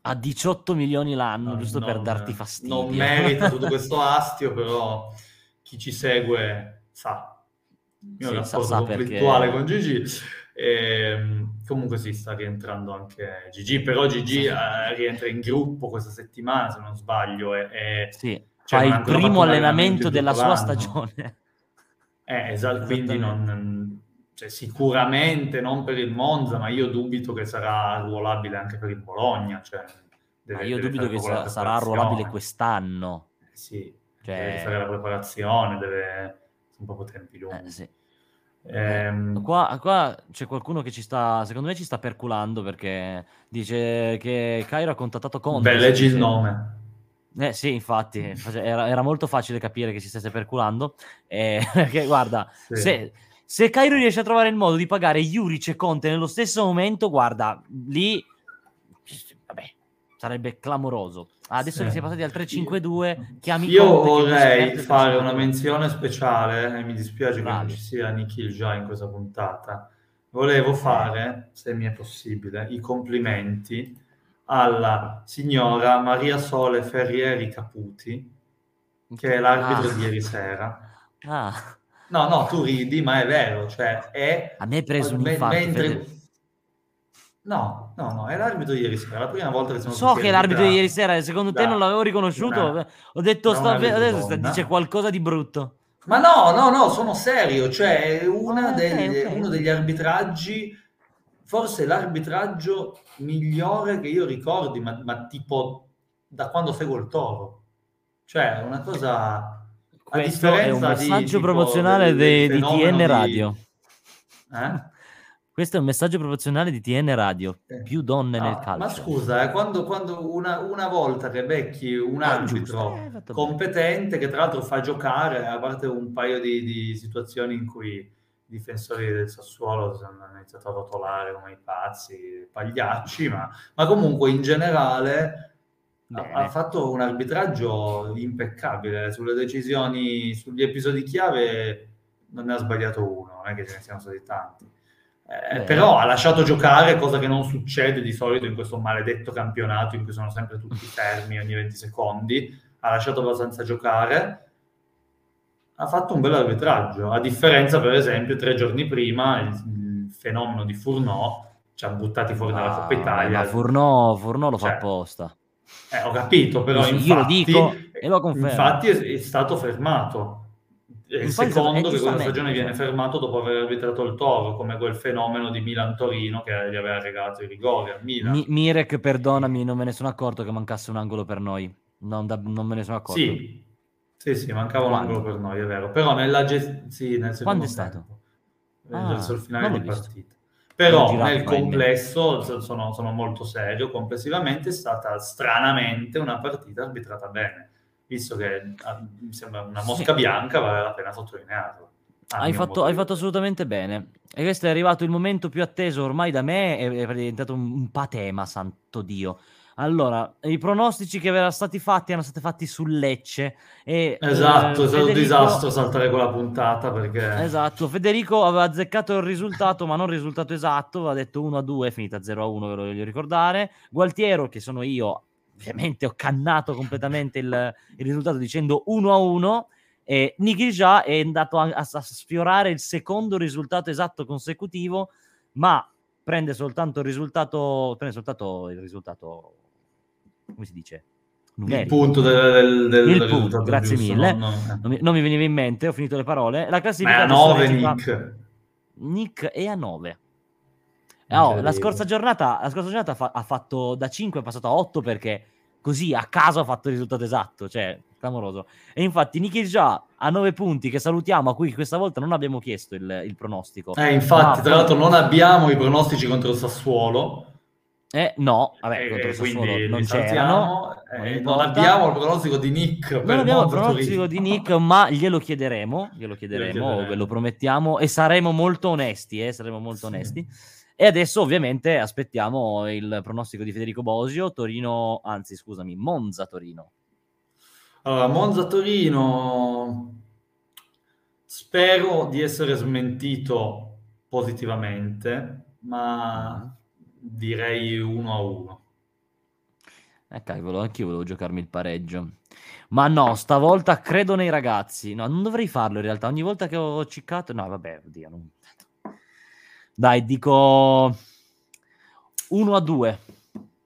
[SPEAKER 1] a 18 milioni l'anno, no, giusto non, per darti fastidio.
[SPEAKER 2] Non merita tutto questo astio, però chi ci segue sa. Io sì, rapporto sa, conflittuale perché... con Gigi. E, ehm, comunque si sta rientrando anche Gigi, però Gigi eh, rientra in gruppo questa settimana, se non sbaglio. E, e
[SPEAKER 1] sì, cioè, fa il primo allenamento della sua stagione.
[SPEAKER 2] Eh, esatto, quindi non, cioè, sicuramente non per il Monza, ma io dubito che sarà arruolabile anche per il Bologna. Cioè,
[SPEAKER 1] deve, io dubito che sa- sarà arruolabile quest'anno.
[SPEAKER 2] Eh, sì, cioè... deve fare la preparazione, deve un po' tempi lunghi.
[SPEAKER 1] Eh, sì. Ehm... Qua, qua, c'è qualcuno che ci sta, secondo me ci sta perculando perché dice che Cairo ha contattato Conte.
[SPEAKER 2] Beh, leggi il nome.
[SPEAKER 1] Eh sì, infatti, era, era, molto facile capire che si stesse perculando. Eh, perché guarda, sì. se, se Cairo riesce a trovare il modo di pagare Juric e Conte nello stesso momento, guarda, lì vabbè, sarebbe clamoroso. Adesso sì. che si è passati al 3-5-2, chiami
[SPEAKER 2] Io Conte, vorrei fare una menzione speciale, e mi dispiace Bravi. che non ci sia Nikhil già in questa puntata. Volevo fare, se mi è possibile, i complimenti alla signora Maria Sole Ferrieri Caputi, che è l'arbitro ah. di ieri sera. Ah No, no, tu ridi, ma è vero, cioè è...
[SPEAKER 1] A me è preso un infarto. Mentre...
[SPEAKER 2] No, no, no, è l'arbitro di ieri sera, la prima volta che sono
[SPEAKER 1] So che è l'arbitro di ieri sera, secondo te non l'avevo riconosciuto? Una, Ho detto, sto, adesso sta, dice qualcosa di brutto.
[SPEAKER 2] Ma no, no, no, sono serio, cioè una ah, degli, okay, okay. uno degli arbitraggi, forse l'arbitraggio migliore che io ricordi, ma, ma tipo da quando seguo il toro. Cioè, una cosa...
[SPEAKER 1] Questo è un messaggio di, promozionale del di TN Radio. Eh? Questo è un messaggio promozionale di TN Radio. Eh. Più donne no, nel calcio.
[SPEAKER 2] Ma scusa, eh, quando, quando una, una, volta che becchi un ah, arbitro eh, competente, che tra l'altro fa giocare, a parte un paio di, di situazioni in cui i difensori del Sassuolo hanno iniziato a rotolare come i pazzi, pagliacci, ma, ma comunque in generale Bene. ha fatto un arbitraggio impeccabile sulle decisioni, sugli episodi chiave non ne ha sbagliato uno, non è che ce ne siano stati tanti. Eh, però ha lasciato giocare, cosa che non succede di solito in questo maledetto campionato in cui sono sempre tutti fermi ogni 20 secondi. Ha lasciato abbastanza giocare. Ha fatto un bel arbitraggio, a differenza, per esempio, tre giorni prima il, il fenomeno di Furnò ci ha buttati fuori dalla Coppa Italia.
[SPEAKER 1] Ma Furnò, Furnò lo cioè, fa apposta.
[SPEAKER 2] Eh, ho capito, però sì, infatti, io lo dico e lo confermo. Infatti è, è stato fermato è il secondo che questa stagione viene fermato dopo aver arbitrato il Toro, come quel fenomeno di Milan-Torino che gli aveva regalato i rigori al Milan. Mi-
[SPEAKER 1] Mirek, perdonami, non me ne sono accorto che mancasse un angolo per noi. Non, da- non me ne sono accorto.
[SPEAKER 2] Sì, sì, sì mancava Quando? un angolo per noi, è vero. Però nella gestione... Sì, nel
[SPEAKER 1] Quando è stato?
[SPEAKER 2] Ah, verso il finale di partita. Però nel complesso, sono, sono molto serio, complessivamente è stata stranamente una partita arbitrata bene visto che ah, mi sembra una mosca sì. bianca, vale la pena sottolinearlo.
[SPEAKER 1] Hai fatto, hai fatto, assolutamente bene. E questo è arrivato il momento più atteso ormai da me, è, è diventato un, un, patema, santo Dio. Allora, i pronostici che erano stati fatti erano stati fatti sul Lecce. E,
[SPEAKER 2] esatto, eh, è stato Federico... un disastro saltare quella puntata perché...
[SPEAKER 1] Esatto, Federico aveva azzeccato il risultato, ma non il risultato esatto, aveva detto 1-2, è finita 0-1, ve lo voglio ricordare. Gualtiero, che sono io, ovviamente ho cannato completamente il, il risultato dicendo 1 a 1 e Niki già è andato a, a, a, sfiorare il secondo risultato esatto consecutivo ma prende soltanto il risultato prende soltanto il risultato come si dice
[SPEAKER 2] numerico. il punto del, del,
[SPEAKER 1] del il punto, grazie giusto, mille no, no. Non, mi, non, mi, veniva in mente ho finito le parole la classifica
[SPEAKER 2] è a 9 Nick
[SPEAKER 1] Nick è a 9 Oh, la, scorsa giornata, la scorsa giornata fa- ha fatto da 5 è passato a 8 perché così a caso ha fatto il risultato esatto, cioè clamoroso. E infatti Niki già a 9 punti che salutiamo, a cui questa volta non abbiamo chiesto il, il pronostico.
[SPEAKER 2] Eh, infatti, tra l'altro non abbiamo i pronostici contro il Sassuolo.
[SPEAKER 1] Eh, no, vabbè, eh, contro Sassuolo non c'erano.
[SPEAKER 2] Eh, non abbiamo il pronostico di Nick.
[SPEAKER 1] Non abbiamo il pronostico di Nick, ma glielo chiederemo, glielo chiederemo, glielo chiederemo. ve lo promettiamo, e saremo molto onesti, eh, saremo molto sì. onesti. E adesso ovviamente aspettiamo il pronostico di Federico Bosio, Torino, anzi scusami, Monza-Torino.
[SPEAKER 2] Allora, Monza-Torino, spero di essere smentito positivamente, ma direi 1 a 1.
[SPEAKER 1] Eh cavolo, anch'io volevo giocarmi il pareggio. Ma no, stavolta credo nei ragazzi. No, non dovrei farlo in realtà. Ogni volta che ho ciccato... No, vabbè, oddio, non... Dai, dico 1 a 2.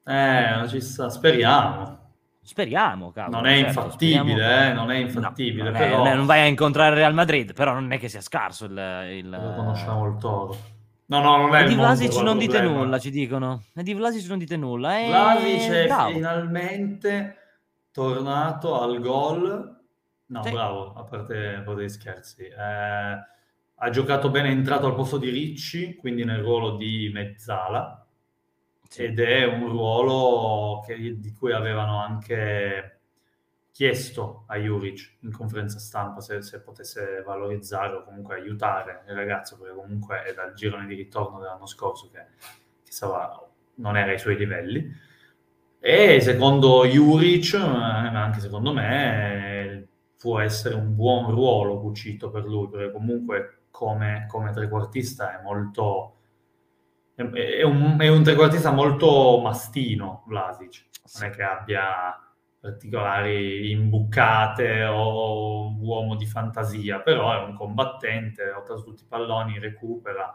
[SPEAKER 2] Eh, ci sta, speriamo.
[SPEAKER 1] Speriamo, cavolo.
[SPEAKER 2] Non è certo, infattibile, speriamo... eh, non è infattibile. No, non, però...
[SPEAKER 1] è, non, vai a incontrare Real Madrid, però non è che sia scarso il... il...
[SPEAKER 2] Lo conosciamo il toro. No, no, non è
[SPEAKER 1] e di Vlasic non dite nulla, ci dicono. E di Vlasic non dite nulla. E...
[SPEAKER 2] Vlasic è bravo. finalmente tornato al gol. No, sì. bravo, a parte, a parte gli scherzi. Eh ha giocato bene, è entrato al posto di Ricci, quindi nel ruolo di mezzala, sì. ed è un ruolo che, di cui avevano anche chiesto a Juric in conferenza stampa se, se, potesse valorizzare o comunque aiutare il ragazzo, perché comunque è dal girone di ritorno dell'anno scorso che, che stava, non era ai suoi livelli. E secondo Juric, ma eh, anche secondo me, può essere un buon ruolo cucito per lui, perché comunque come, come trequartista è molto... È un, è un trequartista molto mastino, Vlasic. Non è che abbia particolari imbucate o uomo di fantasia, però è un combattente, lotta su tutti i palloni, recupera.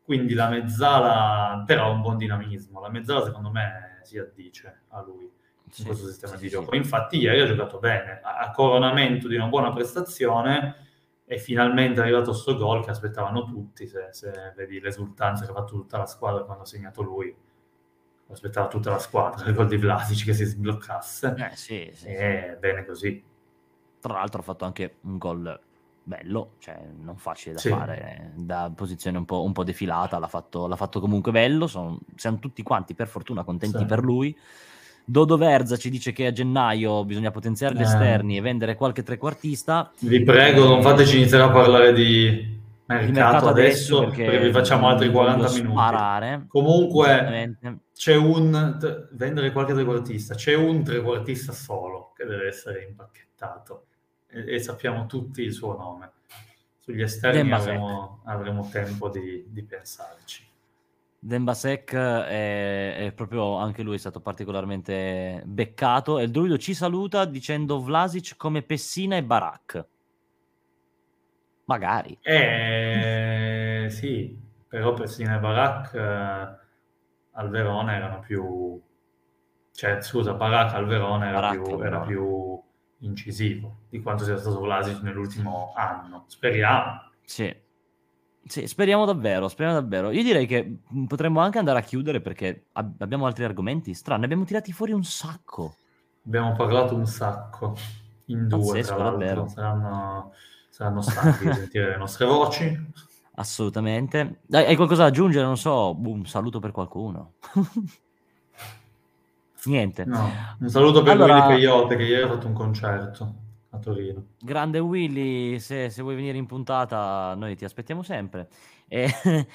[SPEAKER 2] quindi la mezzala, però ha un buon dinamismo, la mezzala secondo me si addice a lui in sì, questo sistema sì, di gioco. Infatti ieri ha giocato bene, a coronamento di una buona prestazione e finalmente è arrivato questo gol che aspettavano tutti, se, se vedi l'esultanza che ha fatto tutta la squadra quando ha segnato lui aspettava tutta la squadra il gol di Vlasic che si sbloccasse.
[SPEAKER 1] Eh, sì, sì,
[SPEAKER 2] e sì. bene così.
[SPEAKER 1] Tra l'altro ha fatto anche un gol bello, cioè non facile da sì. fare, da posizione un po', un po defilata, l'ha fatto, l'ha fatto, comunque bello, sono, siamo tutti quanti per fortuna contenti sì. per lui. Dodo Verza ci dice che a gennaio bisogna potenziare gli eh. esterni e vendere qualche trequartista.
[SPEAKER 2] Vi prego, non fateci iniziare a parlare di mercato, mercato adesso, adesso perché, perché, vi facciamo altri 40 minuti.
[SPEAKER 1] Sparare,
[SPEAKER 2] Comunque c'è un vendere qualche trequartista, c'è un trequartista solo che deve essere impacchettato e, e sappiamo tutti il suo nome. Sugli esterni avremo, avremo, tempo di, di pensarci.
[SPEAKER 1] Dembasek è, è, proprio anche lui è stato particolarmente beccato e il druido ci saluta dicendo Vlasic come Pessina e Barak. Magari.
[SPEAKER 2] Eh, sì, però Pessina e Barak eh, al Verona erano più... Cioè, scusa, Barak al Verona era, Barak più, era più incisivo di quanto sia stato Vlasic nell'ultimo anno. Speriamo.
[SPEAKER 1] Sì. sì. speriamo davvero, speriamo davvero. Io direi che mm, potremmo anche andare a chiudere perché ab- abbiamo altri argomenti strani. Abbiamo tirati fuori un sacco.
[SPEAKER 2] Abbiamo parlato un sacco. In due, Pazzesco, tra l'altro. Davvero. Saranno, saranno stanchi di sentire le nostre voci.
[SPEAKER 1] Assolutamente. Dai, hai qualcosa da aggiungere? Non so, un saluto per qualcuno. Niente.
[SPEAKER 2] No, un saluto per allora... Willy Peyote che ieri ha fatto un concerto a Torino.
[SPEAKER 1] Grande Willy, se, se vuoi venire in puntata noi ti aspettiamo sempre. E,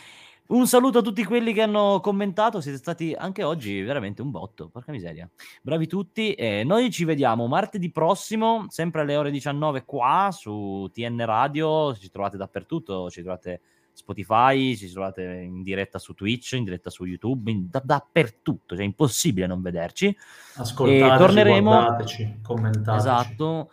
[SPEAKER 1] un saluto a tutti quelli che hanno commentato, siete stati anche oggi veramente un botto, porca miseria. Bravi tutti e noi ci vediamo martedì prossimo, sempre alle ore 19 qua su TN Radio, ci trovate dappertutto, ci trovate Spotify, ci trovate in diretta su Twitch, in diretta su YouTube, in, da, dappertutto, cioè è impossibile non vederci.
[SPEAKER 2] Ascoltateci, torneremo, guardateci, commentateci.
[SPEAKER 1] Esatto.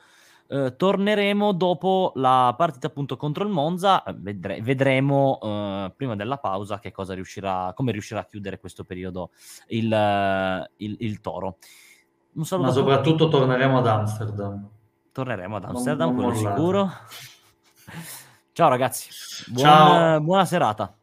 [SPEAKER 1] Eh, torneremo dopo la partita appunto contro il Monza, vedre- vedremo eh, prima della pausa che cosa riuscirà, come riuscirà a chiudere questo periodo il, il, il Toro.
[SPEAKER 2] Ma soprattutto torneremo ad Amsterdam.
[SPEAKER 1] Torneremo ad Amsterdam, non, non quello sicuro. Ciao ragazzi, buona, Ciao. buona serata.